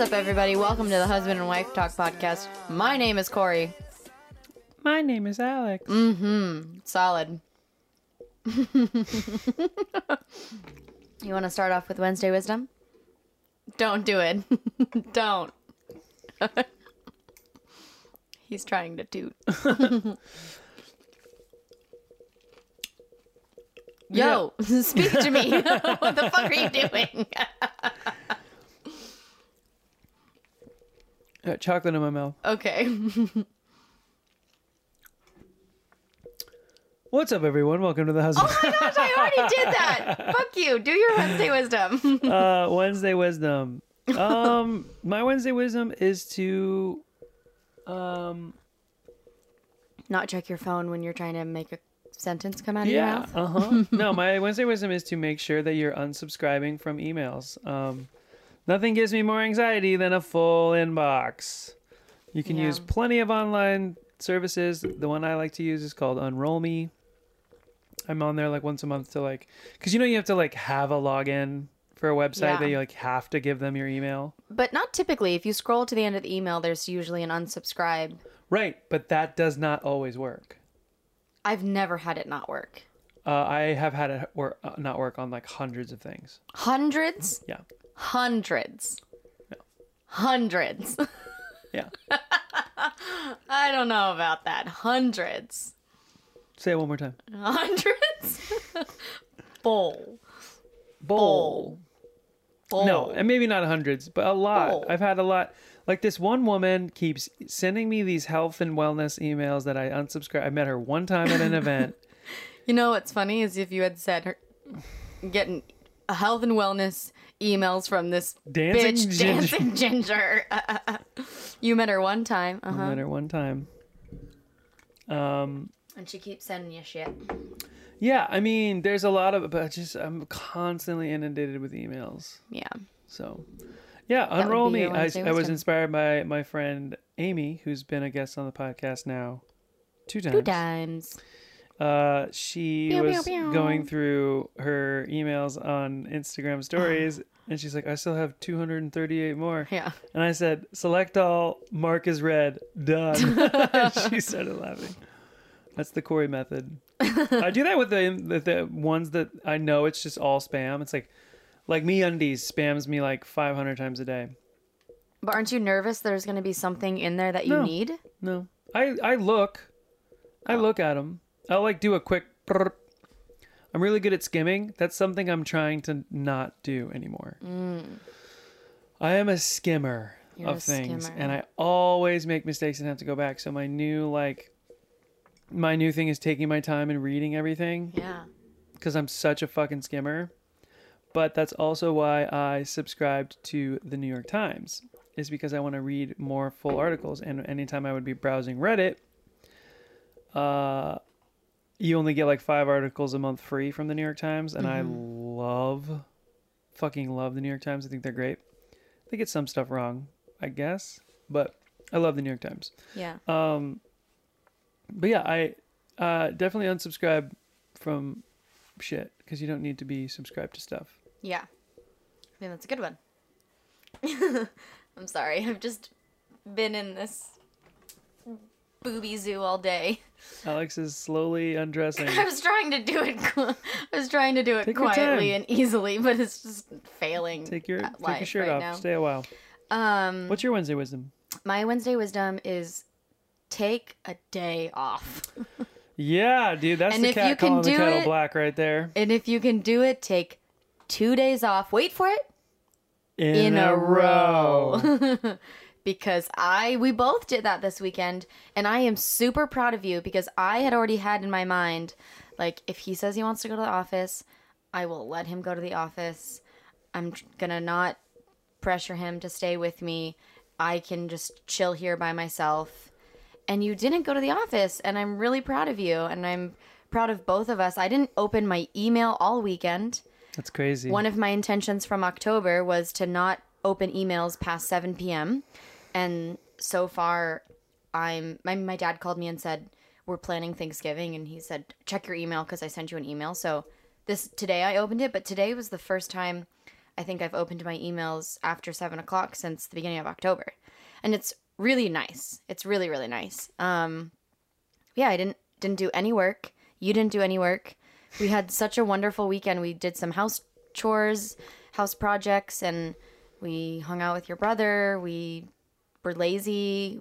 What's up, everybody? Welcome to the Husband and Wife Talk podcast. My name is Corey. My name is Alex. Mm hmm. Solid. you want to start off with Wednesday wisdom? Don't do it. Don't. He's trying to toot. Yo, speak to me. what the fuck are you doing? Got chocolate in my mouth. okay. What's up, everyone? Welcome to the House. Oh my gosh, I already did that. Fuck you. Do your Wednesday wisdom. uh, Wednesday wisdom. Um, my Wednesday wisdom is to, um, Not check your phone when you're trying to make a sentence come out of your yeah, mouth. uh huh. no, my Wednesday wisdom is to make sure that you're unsubscribing from emails. Um, nothing gives me more anxiety than a full inbox. You can Yeah. use plenty of online services. The one I like to use is called Unroll Me. I'm on there like once a month to like, because you know you have to like have a login for a website Yeah. that you like have to give them your email. But not typically. If you scroll to the end of the email, there's usually an unsubscribe. Right, but that does not always work. I've never had it not work. Uh, I have had it work, uh, not work on like hundreds of things. Hundreds? Yeah, Hundreds. Hundreds. yeah. I don't know about that. Hundreds. Say it one more time. Hundreds? Bowl. Bowl. Bowl. No, and maybe not hundreds, but a lot. Bowl. I've had a lot. Like this one woman keeps sending me these health and wellness emails that I unsubscribe. I met her one time at an event. You know what's funny is if you had said her getting health and wellness emails from this Dancing bitch ginger. dancing ginger. you met her one time, uh I met her one time. Um, and she keeps sending you shit. Yeah, I mean, there's a lot of, but just I'm constantly inundated with emails. Yeah. So, yeah, would unroll me. I, I was inspired by my friend Amy, who's been a guest on the podcast now two times. Two times. Uh, she Pew, pew, was pew. going through her emails on Instagram stories, and she's like, "I still have 238 more." Yeah. And I said, "Select all. Mark is red. Done." She started laughing. That's the Corey method. I do that with the, with the ones that I know it's just all spam. It's like, like MeUndies spams me like 500 times a day. But aren't you nervous there's going to be something in there that you No. need? No, I I look, I look at them. I'll like do a quick. I'm really good at skimming. That's something I'm trying to not do anymore. Mm. I am a skimmer You're of a things, skimmer. and I always make mistakes and have to go back. So my new like, my new thing is taking my time and reading everything Yeah. because I'm such a fucking skimmer. But that's also why I subscribed to the New York Times, is because I want to read more full articles. And anytime I would be browsing Reddit, uh, you only get like five articles a month free from the New York Times, and I love, fucking love the New York Times. I think they're great. They get some stuff wrong, I guess, but I love the New York Times. Yeah. Um, but yeah, I uh, definitely unsubscribe from shit because you don't need to be subscribed to stuff. Yeah. I think that's a good one. I'm sorry. I've just been in this booby zoo all day. Alex is slowly undressing. I was trying to do it. I was trying to do it Take quietly and easily, but it's just failing. Take your take your shirt right off. now. Stay a while. Um, What's your Wednesday wisdom? my Wednesday wisdom is take a day off, Yeah, dude, that's And the if you cat can calling the kettle it- black right there. and if you can do it, take two days off. Wait for it. In, in a row. because I we both did that this weekend and I am super proud of you because I had already had in my mind like if he says he wants to go to the office, I will let him go to the office. I'm going to not pressure him to stay with me. I can just chill here by myself. And you didn't go to the office and I'm really proud of you and I'm proud of both of us. I didn't open my email all weekend. That's crazy. One of my intentions from October was to not open emails past 7 p.m. And so far, I'm my my dad called me and said we're planning Thanksgiving, and he said check your email because I sent you an email. So this today I opened it, but today was the first time I think I've opened my emails after seven o'clock since the beginning of October, and it's really nice. It's really really nice. Um, yeah, I didn't didn't do any work. You didn't do any work. We had such a wonderful weekend. We did some house chores, house projects, and we hung out with your brother. We were lazy.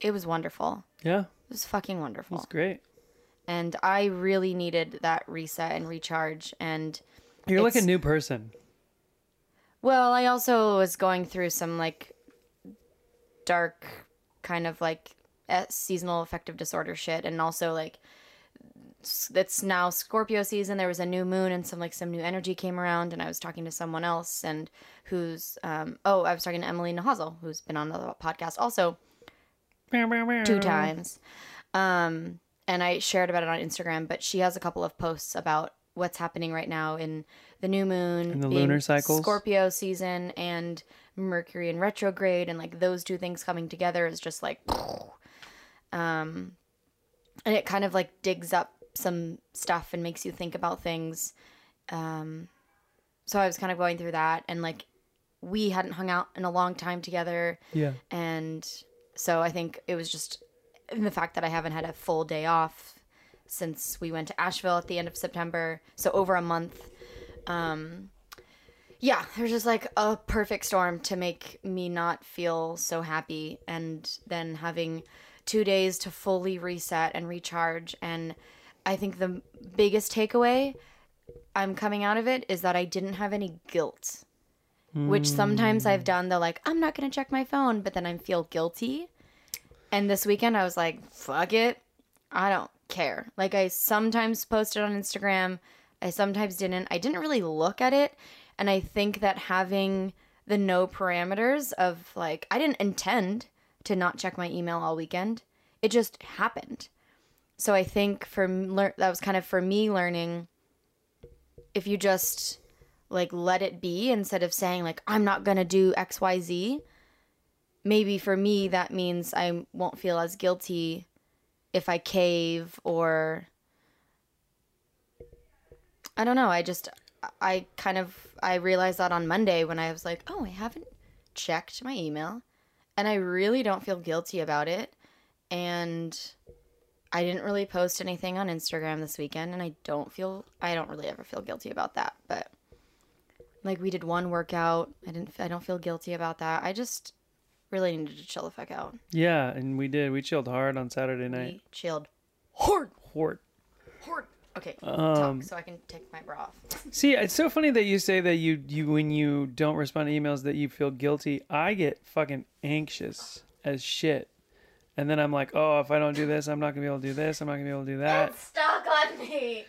It was wonderful. Yeah, It was fucking wonderful. it's great. And I really needed that reset and recharge. And You're like a new person. well, I also was going through some like dark kind of like eh, seasonal affective disorder shit and also like it's now Scorpio season. There was a new moon and some like some new energy came around and I was talking to someone else and who's um oh, I was talking to Emily Nahazel who's been on the podcast also two times. Um, and I shared about it on Instagram, but she has a couple of posts about what's happening right now in the new moon, And the lunar cycle, Scorpio season, and Mercury in retrograde, and like those two things coming together is just like, um, and it kind of like digs up some stuff and makes you think about things. Um, so I was kind of going through that, and like we hadn't hung out in a long time together Yeah. and so I think it was just the fact that I haven't had a full day off since we went to Asheville at the end of September, so over a month. Um, yeah, there's just like a perfect storm to make me not feel so happy, and then having two days to fully reset and recharge. And I think the biggest takeaway I'm coming out of it is that I didn't have any guilt which sometimes I've hmm. done the like I'm not gonna check my phone, but then I feel guilty. And this weekend I was like, fuck it, I don't care. Like I sometimes posted on Instagram, I sometimes didn't. I didn't really look at it, and I think that having the no parameters of like I didn't intend to not check my email all weekend. It just happened. So I think for that was kind of for me learning if you just like let it be instead of saying like I'm not going to do xyz maybe for me that means I won't feel as guilty if I cave or I don't know I just I kind of I realized that on Monday when I was like oh I haven't checked my email and I really don't feel guilty about it. And I didn't really post anything on Instagram this weekend and I don't feel I don't really ever feel guilty about that. But like we did one workout. I didn't I don't feel guilty about that. I just really needed to chill the fuck out. Yeah, and we did. We chilled hard on Saturday night. we chilled hard. Hort. hard okay Um, talk so I can take my bra off See, it's so funny that you say that you you when you don't respond to emails that you feel guilty. I get fucking anxious as shit. And then I'm like, oh, if I don't do this, I'm not gonna be able to do this. I'm not gonna be able to do that. stuck on me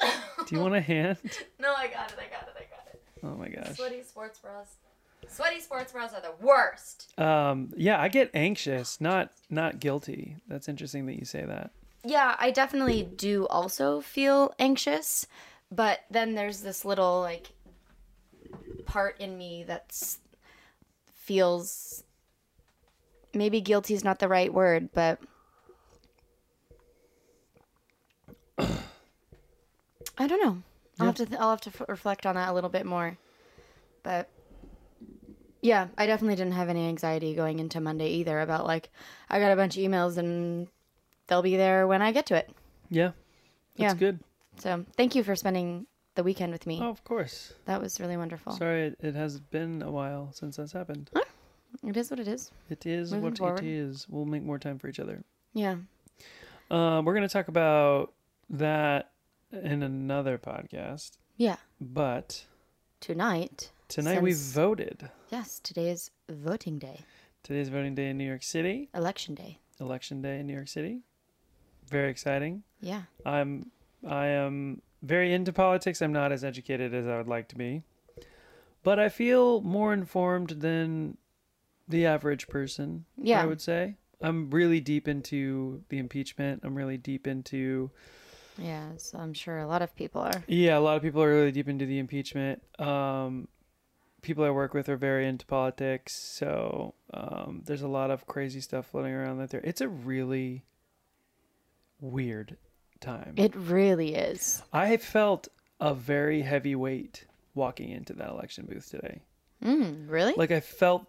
Do you want a hand? no I got it I got it I got it Oh my gosh. sweaty sports bras sweaty sports bras are the worst Um, yeah, I get anxious, not not guilty. That's interesting that you say that. Yeah, I definitely do also feel anxious, but then there's this little like part in me that's feels maybe guilty is not the right word, but I don't know. I'll have to th- I'll have to f- reflect on that a little bit more. But yeah, I definitely didn't have any anxiety going into Monday either about like I got a bunch of emails and they'll be there when I get to it. Yeah, that's Yeah. good. So thank you for spending the weekend with me. Oh, of course. That was really wonderful. Sorry, it, it has been a while since that's happened. It is what it is. It is Moving what forward. it is. We'll make more time for each other. Yeah. Um, we're gonna talk about that in another podcast, Yeah. but Tonight. tonight we voted. Yes, today is voting day, Today's voting day in New York City, election day. election day in New York City. Very exciting. Yeah. I'm I am very into politics. I'm not as educated as I would like to be. But I feel more informed than the average person, Yeah. I would say. I'm really deep into the impeachment. I'm really deep into Yeah, so I'm sure a lot of people are. Yeah, a lot of people are really deep into the impeachment. Um people I work with are very into politics, so um, there's a lot of crazy stuff floating around out there. It's a really weird time. It really is. I felt a very heavy weight walking into that election booth today. Mm, really? Like I felt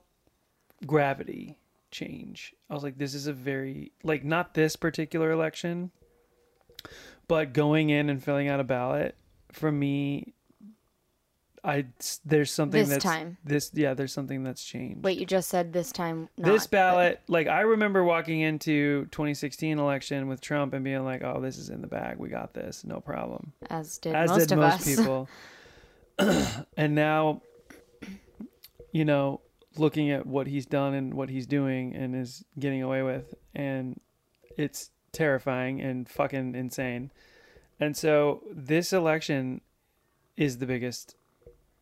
gravity change. I was like, this is a very like not this particular election, but going in and filling out a ballot for me. I there's something This that's time. this yeah there's something that's changed. Wait, you just said this time. Not, this but- ballot, like I remember walking into 2016 election with Trump and being like, "Oh, this is in the bag. We got this, no problem." as did As most did most us. people. and now, you know, looking at what he's done and what he's doing and is getting away with, and it's terrifying and fucking insane. And so this election is the biggest.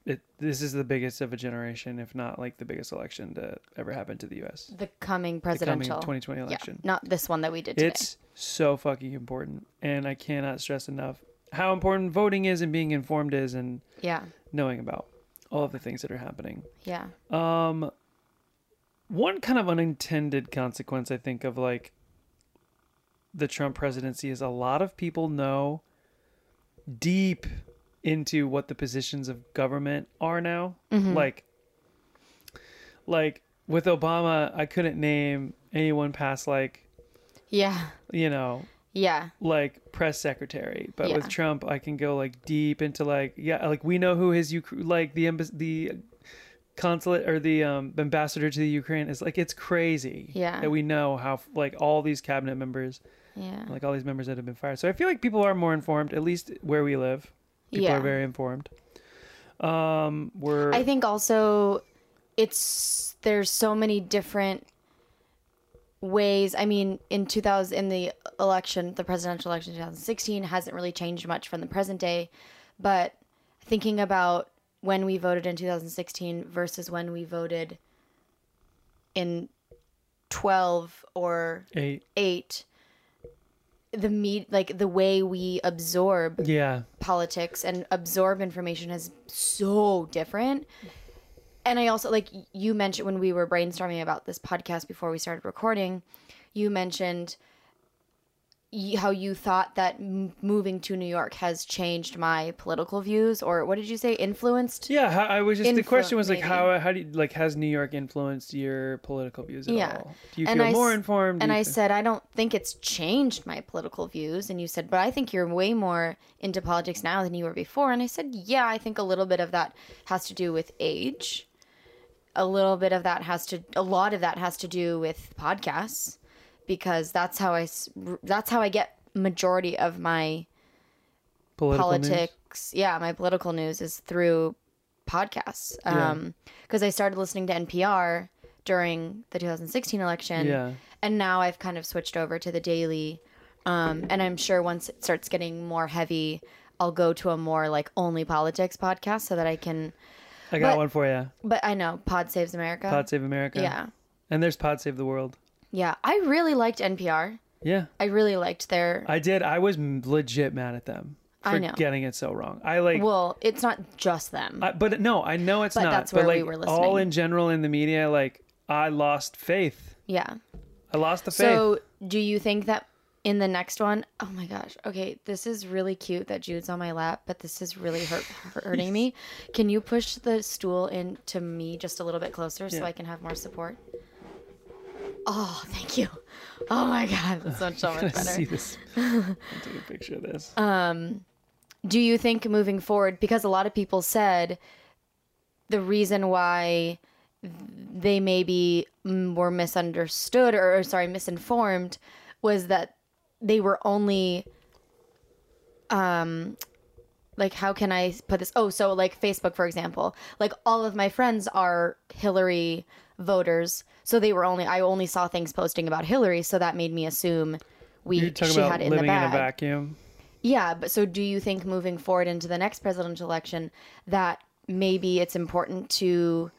It, this is the biggest of a generation, if not like the biggest election to ever happen to the U.S. the coming The coming presidential 2020 Yeah, election. not this one that we did today. It's so fucking important, and I cannot stress enough how important voting is and being informed is, and yeah, knowing about all of the things that are happening. yeah. Um, one kind of unintended consequence, I think, of like the Trump presidency is a lot of people know deep into what the positions of government are now. Mm-hmm. Like, like with Obama, I couldn't name anyone past like Yeah, you know yeah, like press secretary but with trump i can go like deep into like yeah like we know who his Uk- like the embassy, the consulate or the um ambassador to the ukraine is like it's crazy Yeah. that we know how like all these cabinet members yeah. like all these members that have been fired so i feel like people are more informed at least where we live people Yeah. are very informed um we're I think also it's there's so many different ways. I mean, in 2000 in the election, the presidential election in 2016 hasn't really changed much from the present day, but thinking about when we voted in 2016 versus when we voted in 12 or eight 8 the meat like the way we absorb yeah politics and absorb information is so different. And I also like you mentioned when we were brainstorming about this podcast before we started recording, you mentioned how you thought that m- moving to New York has changed my political views or what did you say influenced? yeah how, i was just the question was like maybe. how how do you like has new york influenced your political views at Yeah. all do you And feel I more informed And I fe- said, I don't think it's changed my political views. And you said, but I think you're way more into politics now than you were before. And I said, yeah, I think a little bit of that has to do with age. A little bit of that has to, a lot of that has to do with podcasts because that's how I that's how I get majority of my political news? politics. Yeah, my political news is through podcasts. Yeah. Um, because I started listening to NPR during the 2016 election. Yeah. And now I've kind of switched over to the daily. Um, and I'm sure once it starts getting more heavy, I'll go to a more like only politics podcast so that I can. I got But- one for you. But I know Pod Saves America. Pod Save America. Yeah. And there's Pod Save the World. Yeah. I really liked NPR. Yeah. I really liked their. I did. I was legit mad at them for I know. getting it so wrong. I like. well, it's not just them. I, but no, I know it's But not. that's but where we like were all listening. in general in the media, like I lost faith. yeah. I lost the faith. So, do you think that in the next one? Oh my gosh. Okay, this is really cute that Jude's on my lap, but this is really hurt, hurting me. Can you push the stool into me just a little bit closer so I can have more support? Oh, thank you. Oh my god, that's so, so much I see better. this. I'll take a picture of this. Um, Do you think moving forward, because a lot of people said the reason why they maybe mm, were misunderstood or, or sorry misinformed was that they were only um like how can i put this oh so like facebook for example like all of my friends are hillary voters so they were only i only saw things posting about hillary so that made me assume we You're talking she about had it in the living in a bag vacuum. yeah, but so do you think moving forward into the next presidential election that maybe it's important to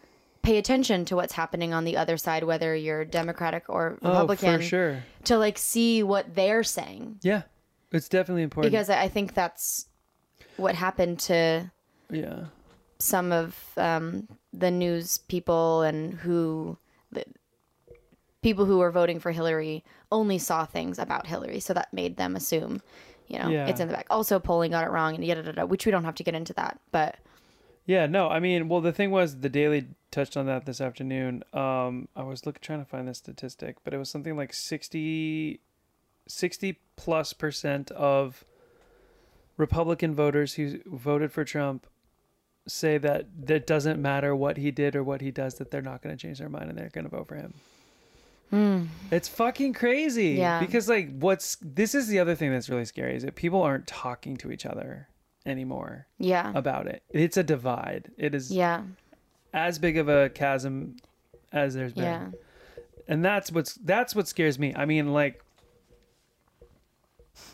pay attention to what's happening on the other side, whether you're Democratic or Republican, Oh, for sure. to like see what they're saying? Yeah, it's definitely important. Because I I think that's what happened to yeah, some of um, the news people and who the people who were voting for Hillary only saw things about Hillary, so that made them assume, you know, Yeah. it's in the back. Also, polling got it wrong and yada, yada, which we don't have to get into that, but Yeah, no, I mean, well, the thing was, the Daily touched on that this afternoon. Um, I was looking trying to find the statistic, but it was something like 60, 60 plus percent of Republican voters who voted for Trump say that that doesn't matter what he did or what he does, that they're not going to change their mind and they're going to vote for him. Hmm. It's fucking crazy. Yeah. Because like, what's this is the other thing that's really scary is that people aren't talking to each other anymore yeah, about it. It's a divide. It is yeah, as big of a chasm as there's been. yeah, And that's what's that's what scares me. I mean, like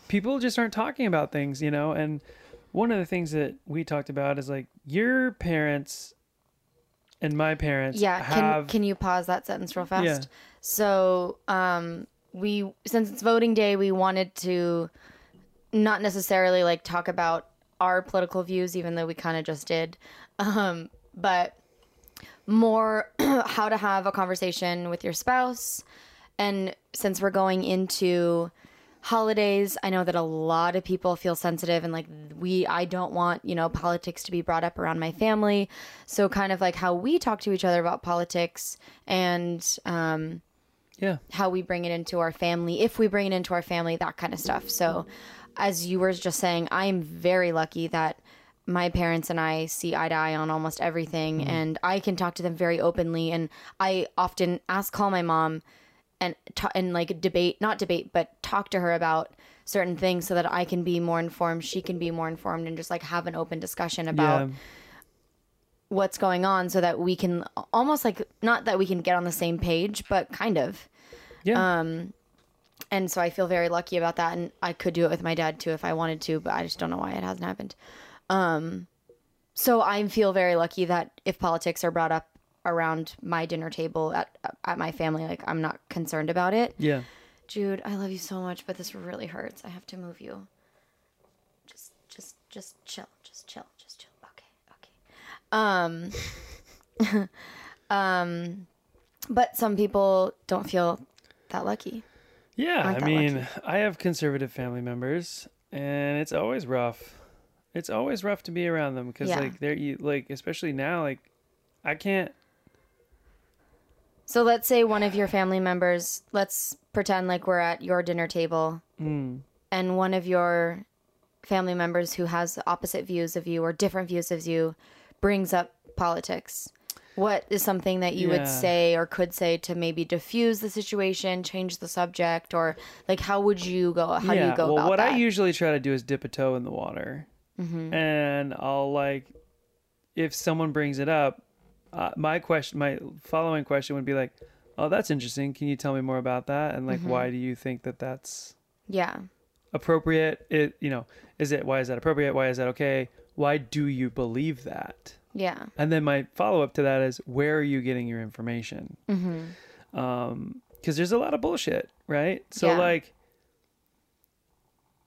people just aren't talking about things, you know, and one of the things that we talked about is like your parents and my parents yeah. have Can can you pause that sentence real fast? Yeah. So, um, we since it's voting day, we wanted to not necessarily like talk about our political views, even though we kind of just did, um, but more how to have a conversation with your spouse. And since we're going into holidays, I know that a lot of people feel sensitive and like we, I don't want, you know, politics to be brought up around my family. So, kind of like how we talk to each other about politics and, um, yeah. how we bring it into our family, if we bring it into our family, that kind of stuff. So, as you were just saying, I am very lucky that my parents and I see eye to eye on almost everything, and I can talk to them very openly. And I often ask, call my mom, and ta- and like debate, not debate, but talk to her about certain things so that I can be more informed, she can be more informed, and just like have an open discussion about Yeah. what's going on, so that we can almost like not that we can get on the same page, but kind of Yeah. Um, and so I feel very lucky about that. And I could do it with my dad too if I wanted to, but I just don't know why it hasn't happened. Um, so I feel very lucky that if politics are brought up around my dinner table at at my family, like I'm not concerned about it. yeah. Jude, I love you so much, but this really hurts. I have to move you. Just, just, just chill. Just chill. Just chill. Okay. Okay. Um. um. But some people don't feel that lucky. Yeah, I that mean, lucky. I have conservative family members, and it's always rough. It's always rough to be around them because, Yeah. like, they're you like, especially now, like, I can't. So let's say one of your family members, let's pretend like we're at your dinner table Mm, and one of your family members who has opposite views of you or different views of you brings up politics. What is something that you Yeah. would say or could say to maybe diffuse the situation, change the subject, or like how would you go? How do yeah. you go well, about what that? Mm-hmm. I usually try to do is dip a toe in the water, and I'll like, if someone brings it up, uh, my question, my following question would be like, "Oh, that's interesting. Can you tell me more about that? And like, Mm-hmm. why do you think that that's yeah, appropriate? It, you know, is it why is that appropriate? Why is that okay? Why do you believe that?" yeah, And then my follow up to that is, where are you getting your information? mm-hmm. Um, because there's a lot of bullshit, right? So Yeah. like,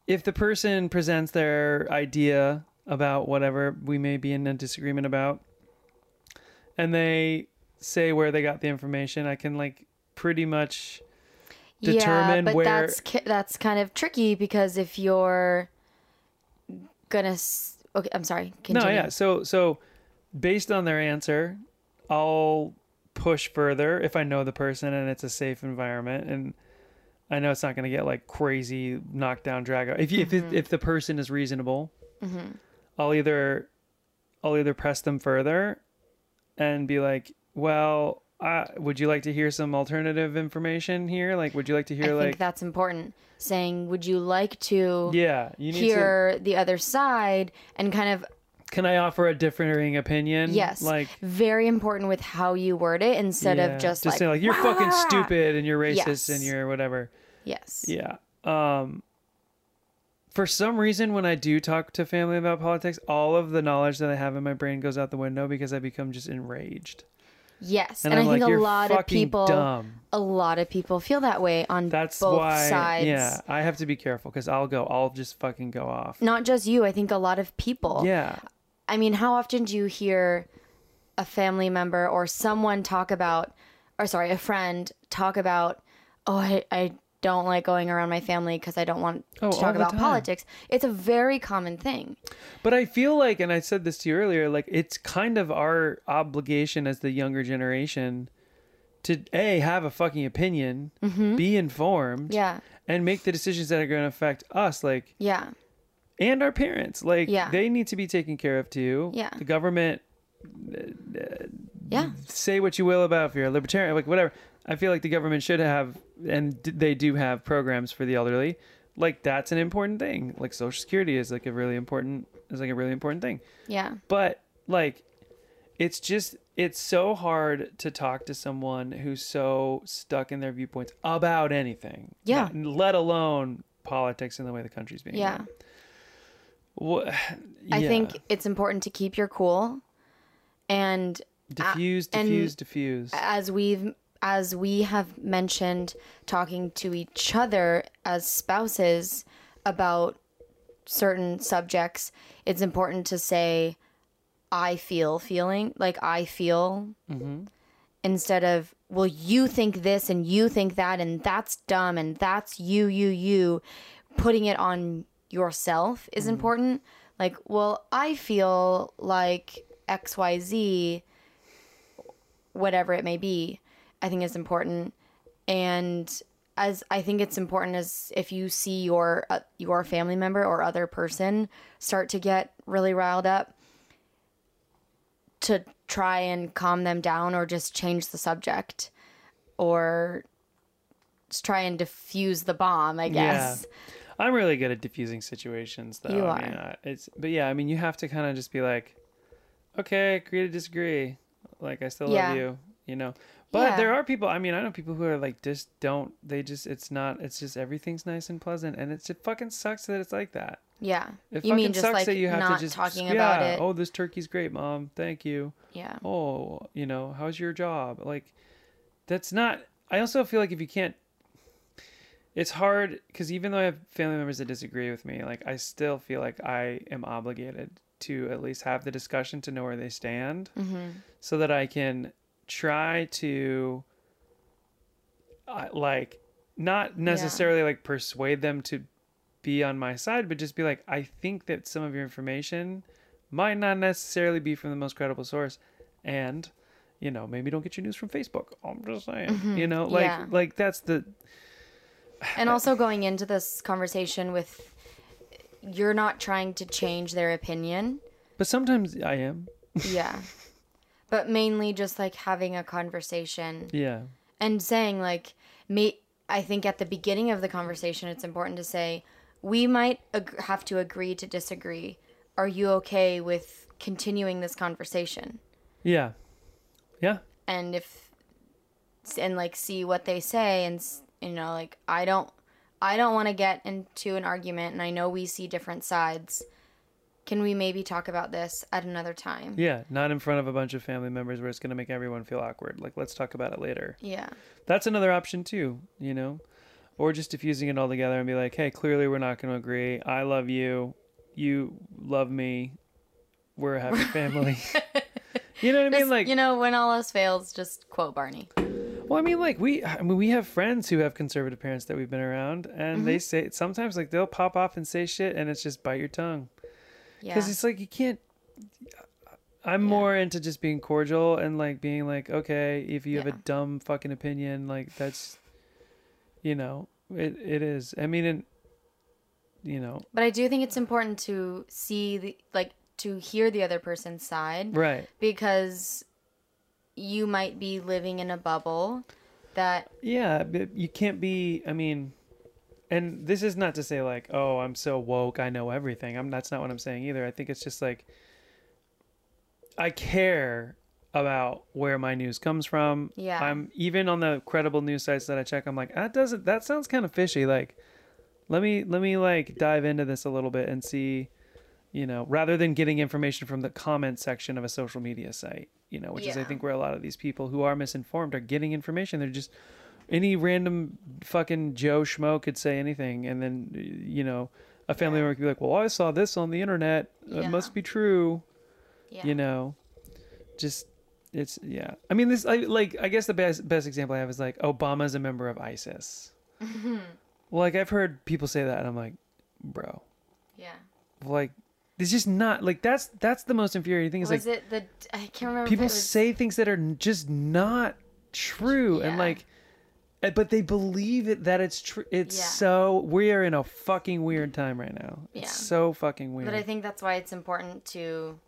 if the person presents their idea about whatever we may be in a disagreement about, and they say where they got the information, I can like pretty much determine yeah, but where. that's that's kind of tricky because if you're gonna, okay, I'm sorry. Continue. No, yeah. So so based on their answer, I'll push further if I know the person and it's a safe environment and I know it's not going to get like crazy knockdown drag out. If you, if mm-hmm. if the person is reasonable, mm-hmm. I'll either I'll either press them further and be like, "Well, uh, would you like to hear some alternative information here? Like, would you like to I hear think like that's important. Saying, would you like to yeah, you need to hear the other side and kind of can I offer a differing opinion? yes, Like very important with how you word it instead Yeah, of just, just like, say like you're fucking stupid and you're racist Yes. and you're whatever. Yes. Yeah. Um for some reason when I do talk to family about politics, all of the knowledge that I have in my brain goes out the window because I become just enraged. Yes. And, And, I'm think like, a lot of people, dumb. a lot of people feel that way on That's both why sides. yeah, I have to be careful cuz I'll go I'll just fucking go off. Not just you. I think a lot of people. Yeah. I mean, how often do you hear a family member or someone talk about, or sorry, a friend talk about, oh, I, I don't like going around my family because I don't want Oh, to talk about time. politics. It's a very common thing. But I feel like, and I said this to you earlier, like it's kind of our obligation as the younger generation to a have a fucking opinion, be informed, Mm-hmm. Yeah. and make the decisions that are going to affect us, like Yeah. and our parents. Like Yeah. they need to be taken care of too. Yeah. the government Yeah. say what you will about if you're a libertarian, like whatever. I feel like the government should have, and they do have programs for the elderly. Like that's an important thing. Like Social Security is like a really important is like a really important thing. Yeah. But like, it's just it's so hard to talk to someone who's so stuck in their viewpoints about anything. Yeah. Let alone politics and the way the country's being. Yeah. run. Wha- I think it's important to keep your cool and uh, diffuse, and- diffuse, diffuse. as we've as we have mentioned talking to each other as spouses about certain subjects it's important to say i feel feeling like i feel mm-hmm. instead of well you think this and you think that and that's dumb and that's you you you. Putting it on yourself is mm-hmm. important. Like well i feel like xyz whatever it may be i think is important and as i think it's important as if you see your uh, your family member or other person start to get really riled up to try and calm them down or just change the subject or just try and diffuse the bomb i guess Yeah. I'm really good at diffusing situations, though. You I mean, are. it's but yeah, I mean, you have to kind of just be like, okay, agree to disagree. Like, I still Yeah. love you, you know. But Yeah. there are people. I mean, I know people who are like, just don't. They just, it's not. It's just everything's nice and pleasant, and it's, it fucking sucks that it's like that. yeah It you mean fucking just sucks like that you have not to just talking yeah, about it Oh, this turkey's great, mom. Thank you. yeah oh, you know, how's your job? Like, that's not. I also feel like if you can't, it's hard because even though I have family members that disagree with me, like, I still feel like I am obligated to at least have the discussion to know where they stand mm-hmm. so that I can try to, uh, like, not necessarily like persuade them to be on my side, but just be like, I think that some of your information might not necessarily be from the most credible source, and you know maybe don't get your news from Facebook. I'm just saying, you know, like Yeah. like that's the and also going into this conversation with you're not trying to change their opinion. But sometimes I am, yeah but mainly just like having a conversation. Yeah, and saying like me i think at the beginning of the conversation it's important to say we might ag- have to agree to disagree. Are you okay with continuing this conversation? Yeah, yeah, and if and like see what they say and you know like i don't i don't want to get into an argument and i know we see different sides can we maybe talk about this at another time yeah. Not in front of a bunch of family members where it's gonna make everyone feel awkward. Like let's talk about it later. yeah That's another option too, you know, or just diffusing it all together and be like, hey, clearly we're not gonna agree. I love you, you love me, we're a happy family. you know what I mean? Just, Like you know when all else fails just quote barney Well, I mean, like we, I mean, we have friends who have conservative parents that we've been around, and they Mm-hmm. say sometimes like they'll pop off and say shit, and it's just bite your tongue yeah because it's like you can't. I'm more into just being cordial and like being like, okay, if you have a dumb fucking opinion, like that's, you know, it it is. I mean, and you know, but i do think it's important to see the like to hear the other person's side right? because you might be living in a bubble that Yeah, but you can't be. I mean, and this is not to say like, oh, I'm so woke, I know everything. I'm. That's not what I'm saying either. I think it's just like, I care about where my news comes from. Yeah. I'm even on the credible news sites that I check. I'm like, that doesn't. That sounds kind of fishy. Like, let me let me like dive into this a little bit and see. You know, rather than getting information from the comment section of a social media site, you know, which is I think where a lot of these people who are misinformed are getting information. They're just any random fucking Joe Schmo could say anything, and then you know a family Yeah. member could be like, "Well, I saw this on the internet. It must be true." Yeah. You know, just it's yeah. I mean, this I, like I guess the best best example I have is like Obama's a member of ISIS. well, like I've heard people say that, and I'm like, bro, Yeah. like it's just not like that's that's the most infuriating thing. Is Was like it the? I can't remember. people was, say things that are just not true and like Eh, but they believe it that it's true it's Yeah. so we are in a fucking weird time right now it's Yeah. so fucking weird But I think that's why it's important to,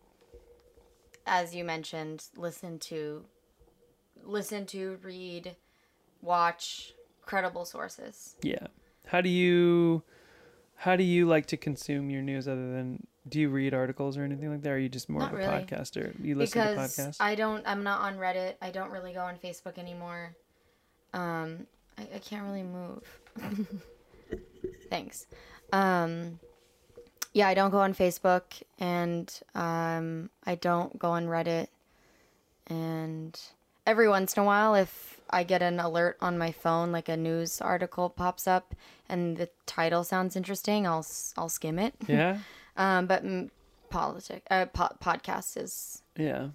as you mentioned, listen to, listen to, read, watch credible sources. yeah how do you how do you like to consume your news other than do you read articles or anything like that or are you just more Not of a really. podcaster you listen because to podcasts I don't. I'm not on Reddit. I don't really go on Facebook anymore. Um, I, I can't really move. Thanks. Um, yeah, I don't go on Facebook, and um, I don't go on Reddit. And every once in a while, if I get an alert on my phone, like a news article pops up, and the title sounds interesting, I'll I'll skim it. yeah Um, but politic uh, po- podcast is yeah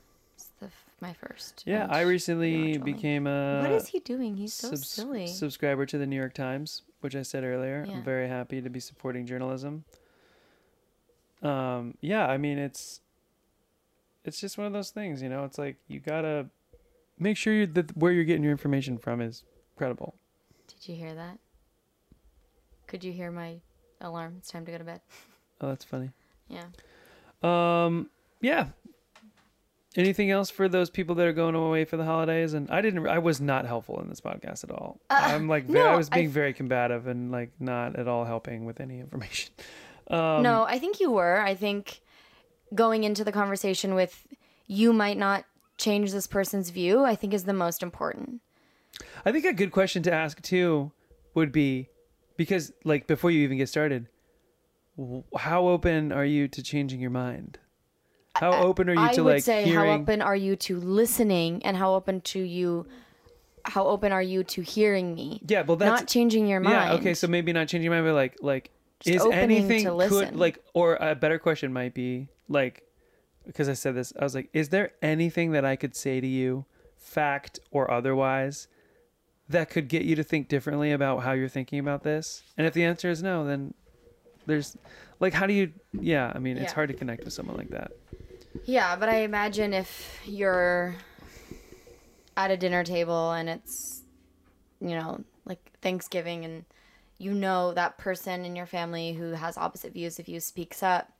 my first. yeah i recently became a What is he doing? He's so subs- silly. subscriber to the New York Times, which I said earlier. Yeah. I'm very happy to be supporting journalism. Um, yeah, I mean it's it's just one of those things, you know. It's like you gotta make sure you, that where you're getting your information from is credible. Did you hear that? Could you hear my alarm? It's time to go to bed. Oh, that's funny. Yeah. Um, yeah. Anything else for those people that are going away for the holidays? And I didn't. I was not helpful in this podcast at all. Uh, I'm like, ve- I was being f- very combative and like not at all helping with any information. Um, no, I think you were. I think going into the conversation with you might not change this person's view. I think is the most important. I think a good question to ask too would be because like before you even get started, how open are you to changing your mind? How open are you I to would like say hearing? how open are you to listening, and how open to you, how open are you to hearing me? yeah, well that's not changing your mind. yeah. Okay, so maybe not changing your mind, but like like Just is anything to could like or a better question might be like because I said this, I was like, is there anything that I could say to you, fact or otherwise, that could get you to think differently about how you're thinking about this? And if the answer is no, then there's like, how do you? Yeah, I mean, it's hard to connect with someone like that. Yeah, but I imagine if you're at a dinner table and it's, you know, like Thanksgiving and you know that person in your family who has opposite views of you speaks up,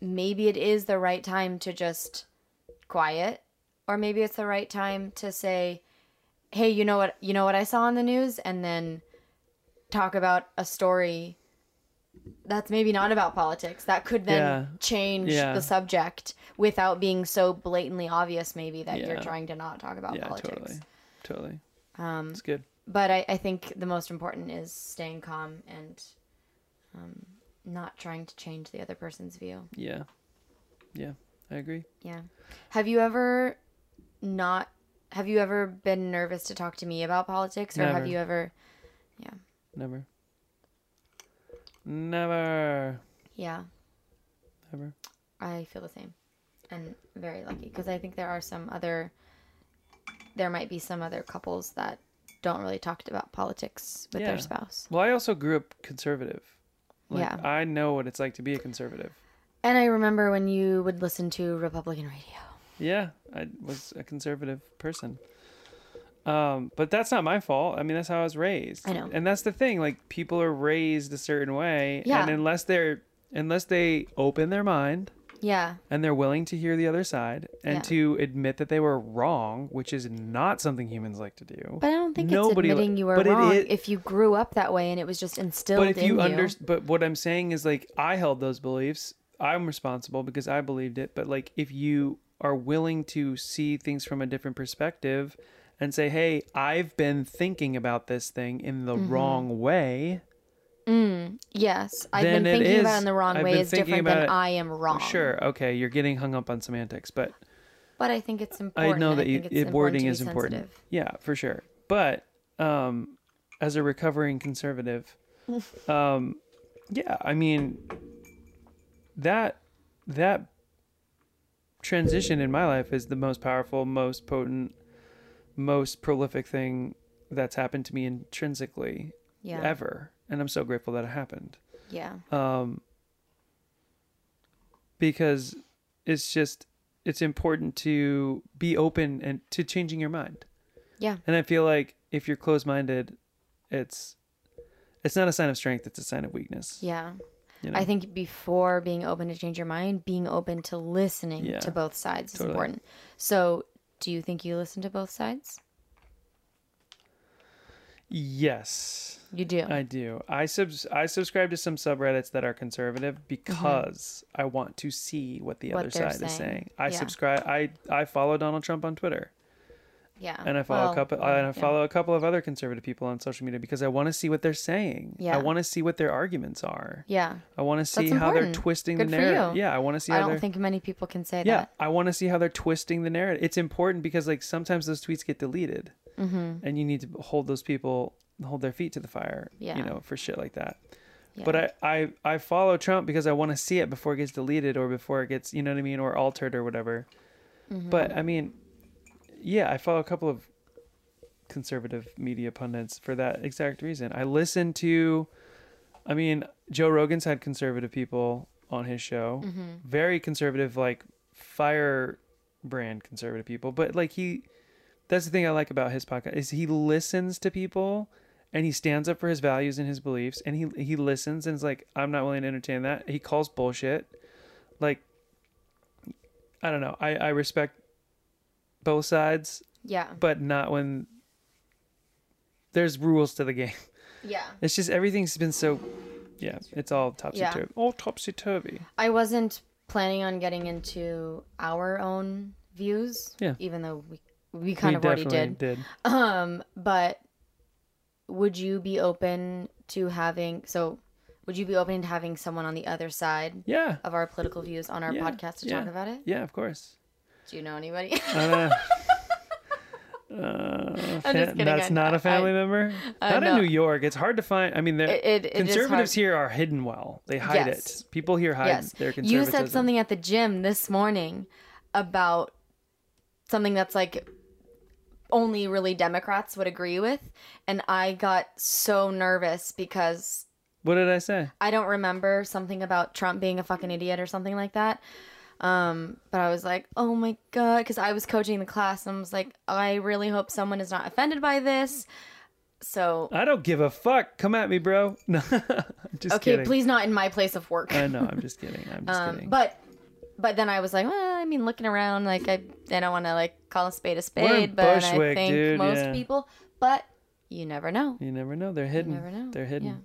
maybe it is the right time to just quiet or maybe it's the right time to say, "Hey, you know what? You know what I saw on the news?" and then talk about a story that's maybe not about politics that could then Yeah. change Yeah. the subject without being so blatantly obvious maybe that you're trying to not talk about yeah, politics totally, totally. um, It's good. but I, I think the most important is staying calm and um, not trying to change the other person's view Yeah, yeah, I agree. yeah have you ever not have you ever been nervous to talk to me about politics or have you ever Yeah. Never, never, yeah never. I feel the same, and very lucky because I think there are some other, there might be some other couples that don't really talk about politics with Yeah. their spouse. Well, I also grew up conservative. Like, Yeah. I know what it's like to be a conservative. And I remember when you would listen to Republican radio. Yeah, I was a conservative person. Um, but that's not my fault. I mean, that's how I was raised. I know. And that's the thing. Like, people are raised a certain way, Yeah. and unless they're unless they open their mind Yeah, and they're willing to hear the other side and Yeah. to admit that they were wrong, which is not something humans like to do. but I don't think Nobody it's li- admitting you were wrong is- if you grew up that way and it was just instilled but if you in you. under but what i'm saying is like i held those beliefs i'm responsible because i believed it but like if you are willing to see things from a different perspective and say hey i've been thinking about this thing in the Mm-hmm. wrong way yes, I've been thinking about it in the wrong I've way is different than it- I am wrong. sure okay you're getting hung up on semantics but but I think it's important. i know that you, think it's it, wording is important sensitive. yeah for sure but um as a recovering conservative um yeah i mean that that transition in my life is the most powerful, most potent, most prolific thing that's happened to me intrinsically Yeah. ever, and I'm so grateful that it happened. Yeah. Um, because it's just it's important to be open and to changing your mind. Yeah. And I feel like if you're closed-minded, it's it's not a sign of strength; it's a sign of weakness. Yeah. You know? I think before being open to change your mind, being open to listening Yeah. to both sides is important. So, do you think you listen to both sides? yes, You do. I do. I subs I subscribe to some subreddits that are conservative because I want to see what the Mm-hmm. What other side is saying. saying. I Yeah. subscribe. I I follow Donald Trump on Twitter. Yeah. and I follow Well, a couple. yeah, I yeah. follow a couple of other conservative people on social media because I want to see what they're saying. Yeah. I want to see what their arguments are. Yeah. I want to see how they're twisting Good the narrative. Yeah, I want to see I don't think many people can say yeah, that. I want to see how they're twisting the narrative. It's important because like sometimes those tweets get deleted, Mm-hmm. and you need to hold those people hold their feet to the fire. Yeah. You know, for shit like that. Yeah. But I, I I follow Trump because I want to see it before it gets deleted or before it gets you know what I mean or altered or whatever. Mm-hmm. But I mean, yeah, I follow a couple of conservative media pundits for that exact reason. I listen to, I mean, Joe Rogan's had conservative people on his show, Mm-hmm. very conservative, like fire brand conservative people. But like he, that's the thing I like about his podcast is he listens to people and he stands up for his values and his beliefs and he he listens and is like I'm not willing to entertain that. He calls bullshit. Like I don't know. I I respect both sides, yeah. but not when there's rules to the game. Yeah. It's just everything's been so yeah, it's all topsy Yeah. turvy. All topsy turvy. I wasn't planning on getting into our own views. Yeah. Even though we we kind we of already definitely did. did. Um, but would you be open to having so would you be open to having someone on the other side Yeah. of our political views on our Yeah, podcast to yeah. talk about it? Yeah, of course. Do you know anybody? Uh, uh, I'm That's I- not a family I- member. I not in. New York. It's hard to find. I mean, they're- It- it- it is conservatives here are hidden well. They hide Yes. it. People here hide yes. their You conservatism. said something at the gym this morning about something that's like only really Democrats would agree with, and I got so nervous because What did I say? I don't remember something about Trump being a fucking idiot or something like that. Um, but I was like, oh my god, because I was coaching the class and I was like, I really hope someone is not offended by this. So I don't give a fuck. Come at me, bro. No, I'm just okay, kidding. please not in my place of work. I know. I'm just kidding. I'm just Um, kidding. but but then I was like, well, I mean, looking around, like I I don't want to like call a spade a spade, but I think dude, most yeah. people. But you never know. you never know. They're hidden. never know. They're hidden.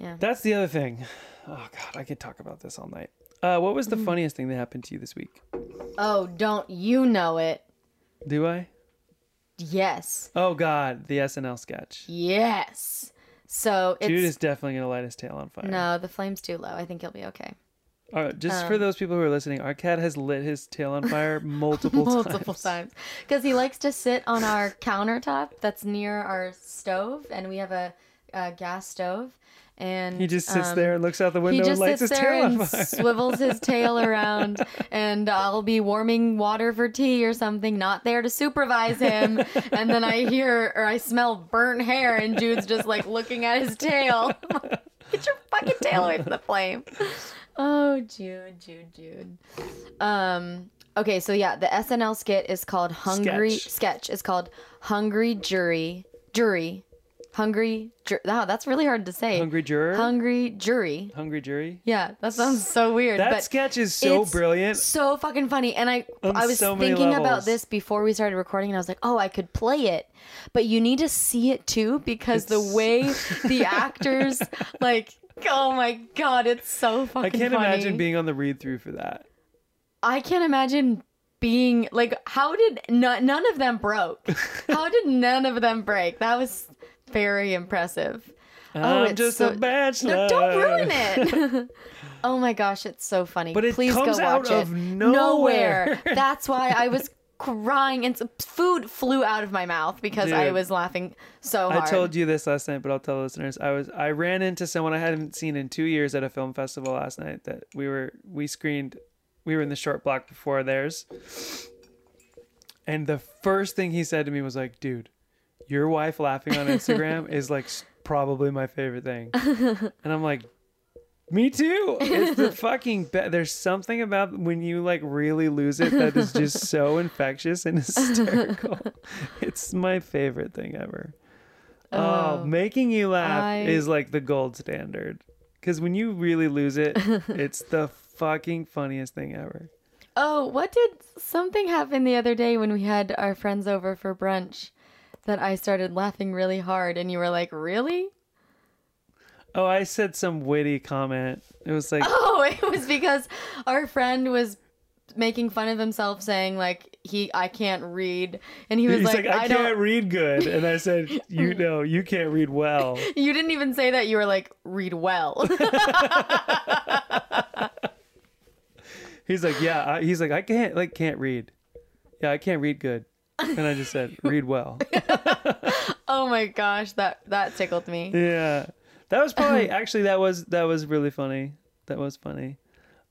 Yeah. Yeah. That's the other thing. Oh god, I could talk about this all night. Uh, what was the Mm-hmm. funniest thing that happened to you this week? Oh, don't you know it? Do I? Yes, Oh god, the SNL sketch. yes. So it's Jude is definitely gonna light his tail on fire. no, the flame's too low. I think he'll be okay. All right, just Um, for those people who are listening, our cat has lit his tail on fire multiple, multiple times. times because he likes to sit on our countertop that's near our stove and we have a, a gas stove and He just sits um, there and looks out the he window and just lights sits his there tail on and fire. swivels his tail around and i'll be warming water for tea or something not there to supervise him and then i hear or i smell burnt hair and jude's just like looking at his tail get your fucking tail away from the flame oh jude jude jude um okay so yeah the snl skit is called hungry Sketch. sketch is called hungry jury jury hungry ju- wow that's really hard to say Hungry juror, hungry jury hungry jury. yeah, that sounds so weird. That but sketch is so it's brilliant. So fucking funny. And I On I was so many thinking about levels. this before we started recording and I was like, "Oh, I could play it." But you need to see it too because the way the actors like oh my god, it's so fucking funny. I can't funny. imagine being on the read through for that. I can't imagine being like how did none, none of them broke? how did none of them break? That was very impressive. Oh, I'm it's just so- a bachelor. No, don't ruin it. oh my gosh, it's so funny. But it Please comes go out watch of it. nowhere. That's why I was crying and food flew out of my mouth because I was laughing so hard. I told you this last night, but I'll tell listeners. I was I ran into someone I hadn't seen in two years at a film festival last night. That we were we screened we were in the short block before theirs. And the first thing he said to me was like, "Dude, your wife laughing on Instagram is like probably my favorite thing." And I'm like, "Me too." It's the fucking be- there's something about when you like really lose it that is just so infectious and hysterical. it's my favorite thing ever. Oh, Oh, making you laugh I- is like the gold standard. Because when you really lose it, it's the fucking funniest thing ever. Oh, what did something happen the other day when we had our friends over for brunch that I started laughing really hard and you were like, "Really?" Oh, I said some witty comment. It was like, Oh, it was because our friend was making fun of himself saying like he I can't read and he was he's like, like, I, I, can't don't read good. And I said, you know, you can't read well. you didn't even say that you were like read well. He's like, yeah. I, he's like, I can't, like, can't read. Yeah, I can't read good. And I just said, read well. oh my gosh, that that tickled me. Yeah. That was probably actually that was that was really funny. That was funny.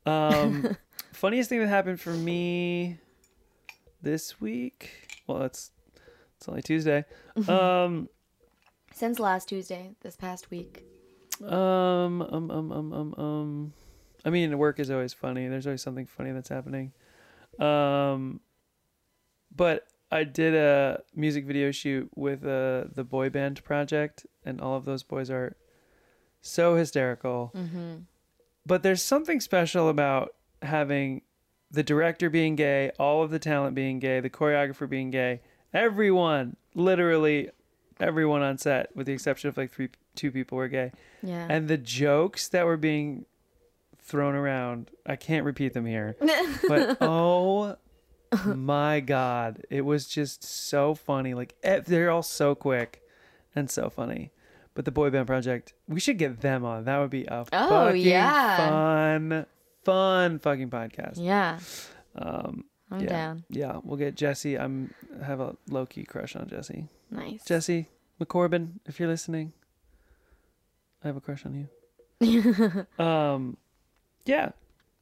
Um funniest thing that happened for me this week. Well, it's it's only Tuesday. Um Since last Tuesday, this past week. um um um um um um I mean, work is always funny. There's always something funny that's happening. Um but I did a music video shoot with uh, the boy band project, and all of those boys are so hysterical. Mm-hmm. But there's something special about having the director being gay, all of the talent being gay, the choreographer being gay, everyone, literally everyone on set, with the exception of like three, two people were gay, Yeah. and the jokes that were being thrown around. I can't repeat them here, but oh my god, it was just so funny. Like eh, they're all so quick and so funny. But the boy band project, we should get them on. That would be a Oh, fucking yeah. fun, fun fucking podcast. yeah. Um, I'm yeah, down. yeah, we'll get Jesse. I'm I have a low key crush on Jesse. Nice. Jesse McCorbin, if you're listening, I have a crush on you. um, yeah,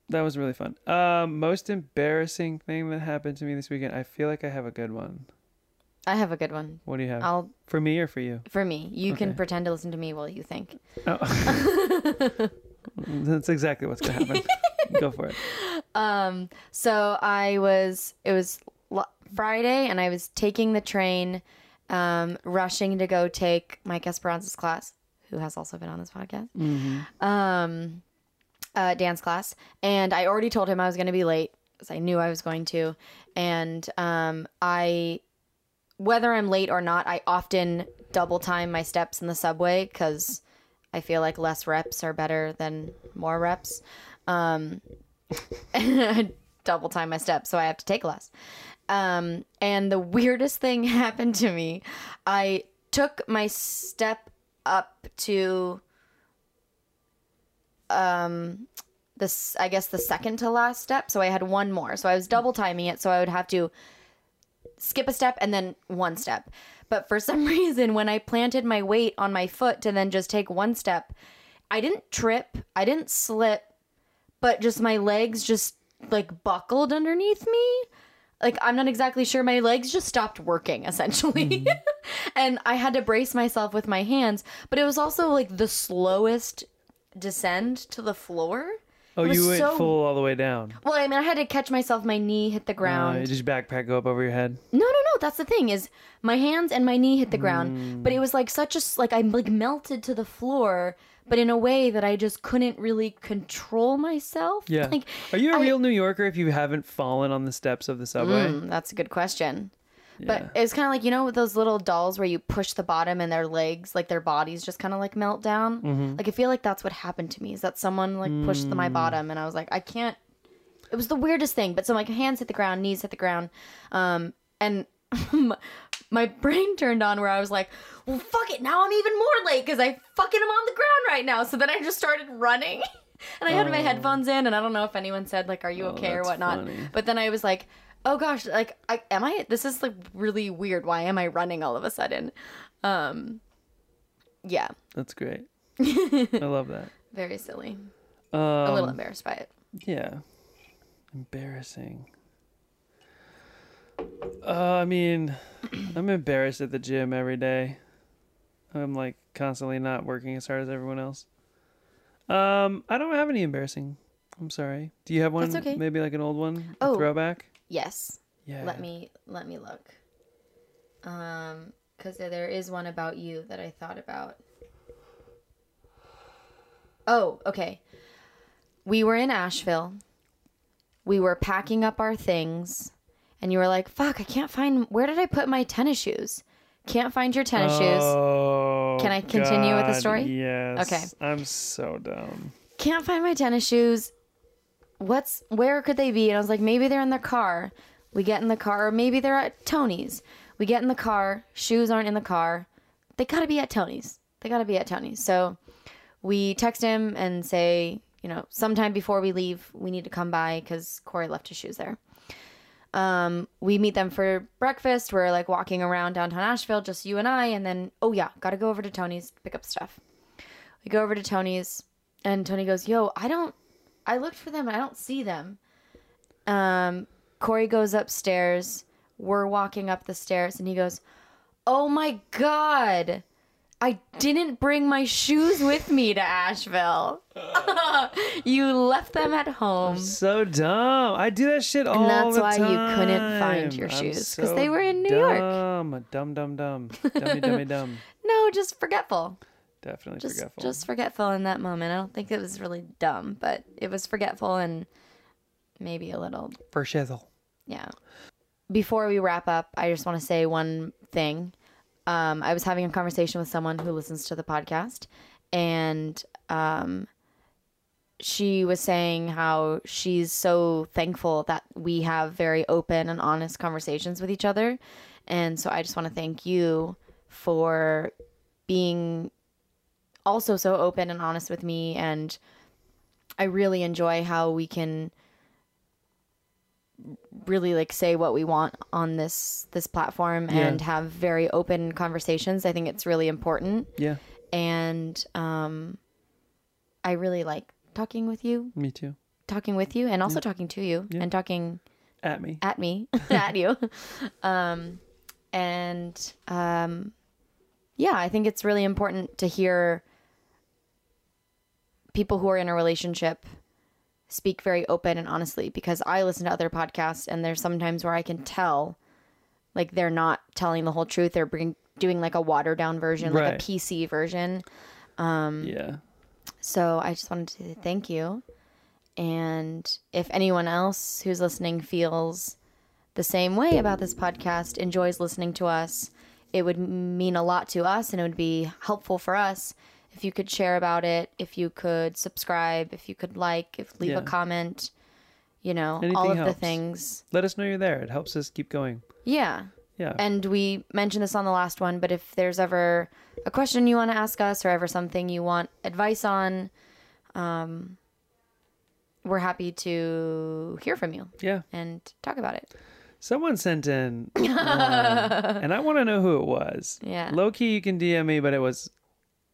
that was really fun. Um, most embarrassing thing that happened to me this weekend. I feel like I have a good one. I have a good one. What do you have I'll for me or for you? for me. You can pretend to listen to me while you think. Oh. That's exactly what's gonna happen. Go for it. Um, so I was it was Friday and I was taking the train, um, rushing to go take Mike Esperanza's class, who has also been on this podcast. Um, uh, dance class, and I already told him I was going to be late, because I knew I was going to, and um, I, whether I'm late or not, I often double time my steps in the subway because I feel like less reps are better than more reps. Um, I double time my steps, so I have to take less. Um, and the weirdest thing happened to me. I took my step up to um this I guess the second to last step, so I had one more. So I was double timing it, so I would have to skip a step and then one step. But for some reason when I planted my weight on my foot to then just take one step, I didn't trip, I didn't slip, but just my legs just like buckled underneath me. Like I'm not exactly sure my legs just stopped working essentially. and I had to brace myself with my hands, but it was also like the slowest descend to the floor. Oh, you went so- full all the way down. Well, I mean, I had to catch myself. My knee hit the Uh, ground. did your backpack go up over your head? No, no, no. That's the thing is my hands and my knee hit the ground, Mm. but it was like such a like I like melted to the floor, but in a way that I just couldn't really control myself. Yeah. Like, Are you a I- real New Yorker if you haven't fallen on the steps of the subway? Mm, that's a good question. Yeah. But it's kind of like you know those little dolls where you push the bottom and their legs, like their bodies, just kind of like melt down. Mm-hmm. Like I feel like that's what happened to me. Is that someone like pushed Mm. my bottom and I was like, I can't. It was the weirdest thing. But so my hands hit the ground, knees hit the ground, um, and my brain turned on where I was like, well, fuck it. Now I'm even more late because I fucking am on the ground right now. So then I just started running. And I had my headphones in, and I don't know if anyone said like, "Are you Oh, okay?" or whatnot. funny. But then I was like, "Oh gosh, like, I am I? This is like really weird. Why am I running all of a sudden?" Um, yeah, That's great. I love that. very silly. Um, A little embarrassed by it. Yeah. Embarrassing. Uh, I mean, I'm embarrassed at the gym every day. I'm like constantly not working as hard as everyone else. Um, I don't have any embarrassing. I'm sorry. Do you have one? That's okay. Maybe like an old one, a Oh. throwback. Yes. Yeah. Let me let me look. Um, because there is one about you that I thought about. Oh, okay. We were in Asheville. We were packing up our things, and you were like, "Fuck, I can't find. Where did I put my tennis shoes? Can't find your tennis shoes. Oh, Can I continue with the story? Yes. Okay. I'm so dumb. Can't find my tennis shoes. What's where could they be? And I was like, maybe they're in the car. We get in the car, or maybe they're at Tony's. We get in the car. Shoes aren't in the car. They gotta be at Tony's. They gotta be at Tony's. So we text him and say, you know, sometime before we leave, we need to come by because Corey left his shoes there. Um, we meet them for breakfast. We're like walking around downtown Asheville, just you and I, and then oh yeah, gotta go over to Tony's pick up stuff. We go over to Tony's, and Tony goes, "Yo, I don't. I looked for them. and I don't see them." Um, Corey goes upstairs. We're walking up the stairs, and he goes, "Oh my god." I didn't bring my shoes with me to Asheville. you left them at home. So dumb. I do that shit all the time. And that's why time. you couldn't find your I'm shoes, 'cause so they were in New York. dumb. Dumb, dumb, dumb. Dummy, dummy, dumb. No, just forgetful. Definitely Just forgetful. just forgetful in that moment. I don't think it was really dumb, but it was forgetful and maybe a little for shizzle. Yeah. Before we wrap up, I just want to say one thing. Um, I was having a conversation with someone who listens to the podcast, and um, she was saying how she's so thankful that we have very open and honest conversations with each other. And so I just want to thank you for being also so open and honest with me. And I really enjoy how we can really like say what we want on this this platform Yeah. and have very open conversations. I think it's really important Yeah, and um I really like talking with you, me too. talking with you and also talking to you Yeah. and talking At me. at me, at you. Um and um yeah, I think it's really important to hear people who are in a relationship speak very open and honestly because I listen to other podcasts and there's sometimes where I can tell like they're not telling the whole truth. They're bring, doing like a watered down version, like a PC version. Um, yeah. So I just wanted to thank you. And if anyone else who's listening feels the same way about this podcast, enjoys listening to us, it would mean a lot to us and it would be helpful for us if you could share about it, if you could subscribe, if you could like, if leave Yeah. a comment, you know, all Anything of the things. Let us know you're there. It helps us keep going. Yeah. Yeah. And we mentioned this on the last one, but if there's ever a question you want to ask us or ever something you want advice on, um, we're happy to hear from you yeah. and talk about it. Someone sent in, one, and I want to know who it was. Yeah. Low key, you can DM me, but it was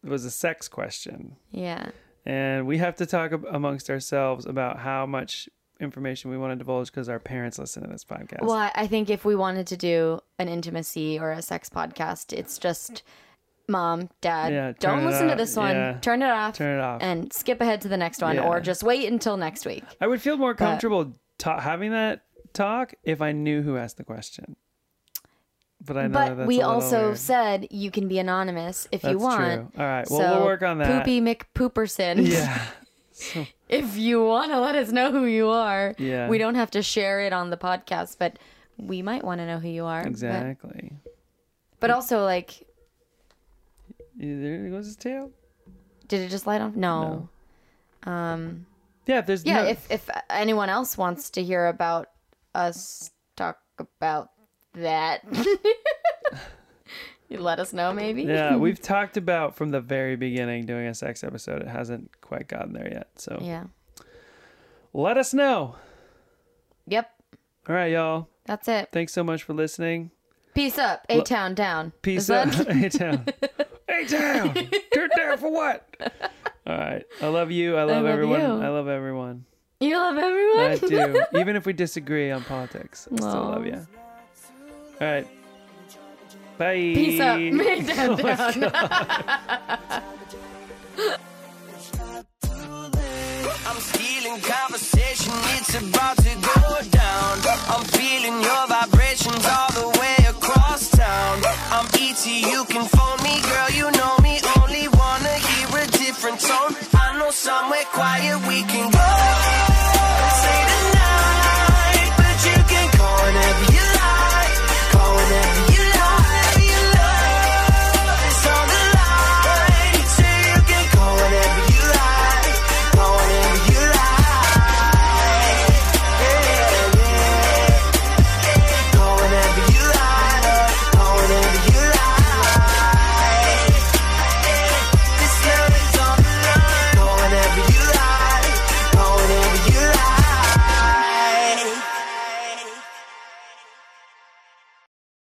was a sex question, Yeah. and we have to talk amongst ourselves about how much information we want to divulge because our parents listen to this podcast. Well, I- think if we wanted to do an intimacy or a sex podcast, it's just mom, dad, Yeah, don't it listen to this one, Yeah. turn it off, Turn it off. and skip ahead to the next one, Yeah. or just wait until next week. I would feel more comfortable ta- having that talk if I knew who asked the question. But I know But we also weird. said you can be anonymous if you That's want. true. All right. Well, so, we'll work on that. Poopy McPooperson. Yeah. So, if you want to let us know who you are, Yeah. we don't have to share it on the podcast, but we might want to know who you are. exactly. But, also, like, There goes his tail. did it just light on? No. Um. Yeah. If there's Yeah. no, If if anyone else wants to hear about us talk about that, you let us know. Maybe. yeah, we've talked about from the very beginning doing a sex episode. It hasn't quite gotten there yet. So Yeah. let us know. Yep. All right, y'all. That's it. Thanks so much for listening. Peace up. A town down. Peace that- A town. A town. Turn down for what? All right. I love you. I love, love everyone. you. I love everyone. You love everyone. I do. Even if we disagree on politics, I still love you. All right. Bye. Peace out. I'm stealing conversation, it's about to go down. I'm feeling your vibrations all the way across town. I'm ET, you can phone me, girl, you know me. Only wanna hear a different tone. I know somewhere quiet we can